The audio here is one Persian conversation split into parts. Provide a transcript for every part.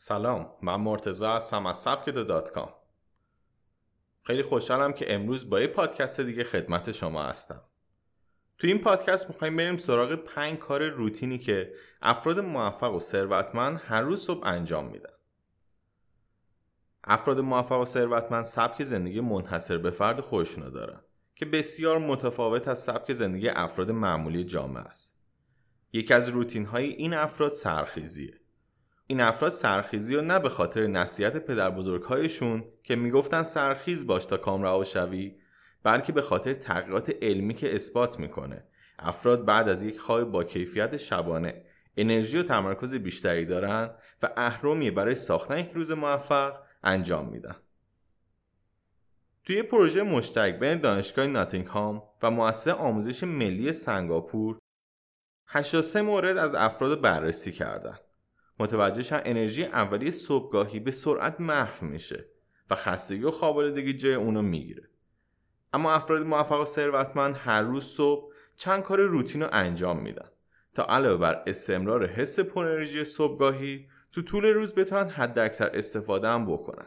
سلام من مرتزا هستم از سبک دات کام. خیلی خوشحالم که امروز با یه پادکست دیگه خدمت شما هستم. تو این پادکست می‌خوایم بریم سراغ پنج کار روتینی که افراد موفق و ثروتمند هر روز صبح انجام میدن. افراد موفق و ثروتمند سبک زندگی منحصر به فرد خودشونو دارن که بسیار متفاوت از سبک زندگی افراد معمولی جامعه است. یکی از روتین های این افراد سرخیزیه. این افراد سرخیزی و نه به خاطر نصیحت پدر بزرگهایشون که می‌گفتن سرخیز باش تا کام شوی بلکه به خاطر تحقیقات علمی که اثبات می‌کنه افراد بعد از یک خواب با کیفیت شبانه انرژی و تمرکز بیشتری دارن و اهرمی برای ساختن یک روز موفق انجام میدن توی پروژه مشترک بین دانشگاه ناتینگهام و مؤسسه آموزش ملی سنگاپور 83 مورد از افراد بررسی کردند. متوجهشن انرژی اولیه صبحگاهی به سرعت محو میشه و خستگی و خوابالودگی جای اونو می‌گیره. اما افراد موفق و ثروتمند هر روز صبح چند کار روتین رو انجام میدن. تا علاوه بر استمرار حس پر انرژی صبحگاهی تو طول روز بتونن حد اکثر استفاده هم بکنن.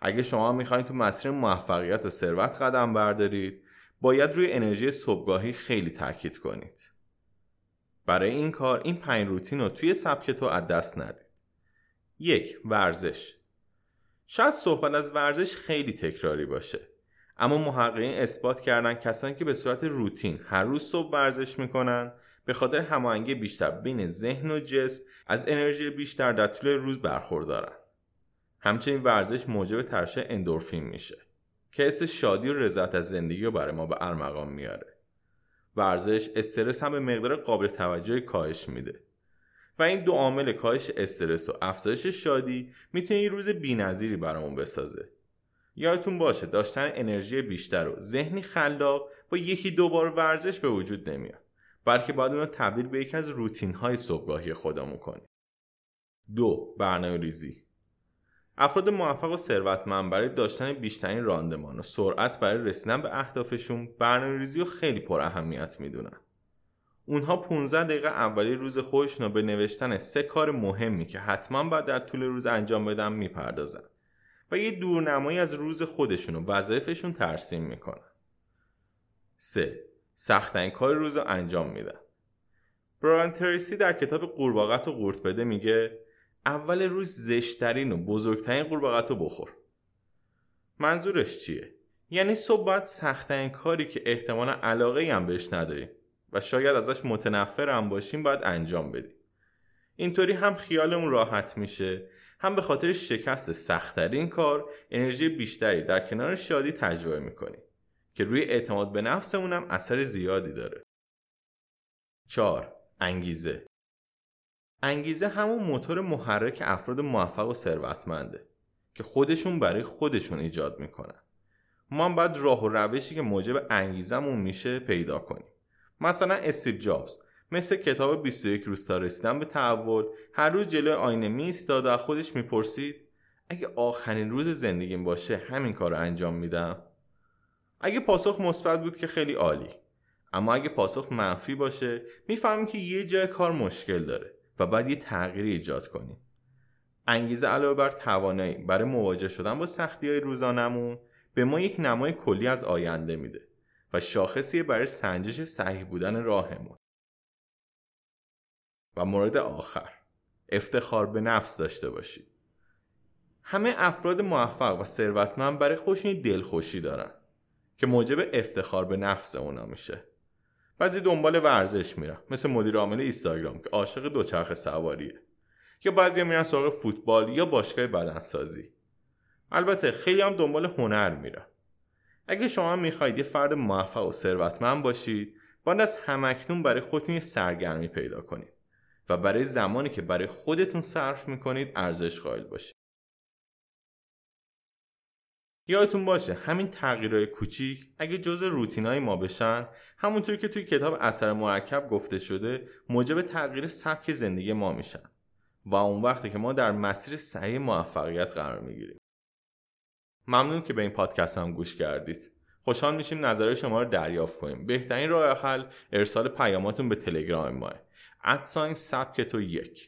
اگه شما می‌خواین تو مسیر موفقیت و ثروت قدم بردارید باید روی انرژی صبحگاهی خیلی تاکید کنید. برای این کار این پنج روتین رو توی سبک تو از دست ندید. یک ورزش. شاید صحبت از ورزش خیلی تکراری باشه اما محققین اثبات کردن کسانی که به صورت روتین هر روز صبح ورزش می‌کنن به خاطر هماهنگی بیشتر بین ذهن و جسم از انرژی بیشتر در طول روز برخوردارن. همچنین ورزش موجب ترشح اندورفین میشه که حس شادی و رضایت از زندگی رو برای ما به ارمغان میاره. ورزش استرس هم به مقدار قابل توجهی کاهش میده. و این دو عامل کاهش استرس و افزایش شادی می‌تونه یه روز بینظیری برامون بسازه. یادتون باشه داشتن انرژی بیشتر و ذهنی خلاق با یکی دو بار ورزش به وجود نمیاد. بلکه باید اون رو تبدیل به یکی از روتین های صبحگاهی خودمون کنیم. دو برنامه ریزی افراد موفق و ثروتمند برای داشتن بیشترین راندمان و سرعت برای رسیدن به اهدافشون برنامه‌ریزی رو خیلی پر اهمیت می‌دونن. اونها 15 دقیقه اولی روز خودشون رو به نوشتن سه کار مهمی که حتما باید در طول روز انجام بدن می‌پردازن و یه دورنمایی از روز خودشون و وظایفشون ترسیم می‌کنن. 3. سختترین کار روز رو انجام میدن. بران تریسی در کتاب قورباغه و قورت بده میگه اول روز زشترین و بزرگترین قورباغه رو بخور. منظورش چیه؟ یعنی صبح باید سختترین کاری که احتمالا علاقه هم بهش نداریم و شاید ازش متنفر هم باشیم باید انجام بدیم. اینطوری هم خیالمون راحت میشه هم به خاطر شکست سختترین کار انرژی بیشتری در کنار شادی تجربه می‌کنیم که روی اعتماد به نفسمون هم اثر زیادی داره. 4. انگیزه. انگیزه همون موتور محرک افراد موفق و ثروتمنده که خودشون برای خودشون ایجاد می‌کنن. ما هم باید راه و روشی که موجب انگیزمون میشه پیدا کنیم. مثلا استیو جابز مثل کتاب 21 روز تا رسیدن به تحول هر روز جلوی آینه می و از خودش می‌پرسید اگه آخرین روز زندگیم باشه همین کار رو انجام میدم؟ اگه پاسخ مثبت بود که خیلی عالی. اما اگه پاسخ منفی باشه می‌فهمیم که یه جای کار مشکل داره. و بعد یه تغییری ایجاد کنیم انگیزه علاوه بر توانایی برای مواجه شدن با سختی های روزانمون به ما یک نمای کلی از آینده میده و شاخصی برای سنجش صحیح بودن راهمون. و مورد آخر افتخار به نفس داشته باشید. همه افراد موفق و ثروتمند برای خودشون دلخوشی دارن که موجب افتخار به نفس اونا میشه. بعضی دنبال ورزش میرن. مثل مدیر عامل اینستاگرام که عاشق دوچرخه سواریه. یا بعضی میرن سراغ فوتبال یا باشگاه بدنسازی. البته خیلی هم دنبال هنر میرن. اگه شما می‌خواید یه فرد موفق و ثروتمند باشید باید از همکنون برای خودتون یه سرگرمی پیدا کنید و برای زمانی که برای خودتون صرف می‌کنید ارزش قائل باشید. یادتون باشه همین تغییرهای کوچیک اگه جز روتینای ما بشن همونطور که توی کتاب اثر مرکب گفته شده موجب تغییر سبک زندگی ما میشن. و اون وقتی که ما در مسیر صحیح موفقیت قرار می‌گیریم. ممنون که به این پادکست هم گوش کردید. خوشحال میشیم نظر شما رو دریافت کنیم. بهترین راه حل ارسال پیاماتون به تلگرام ماه ادساین سبک تو یک.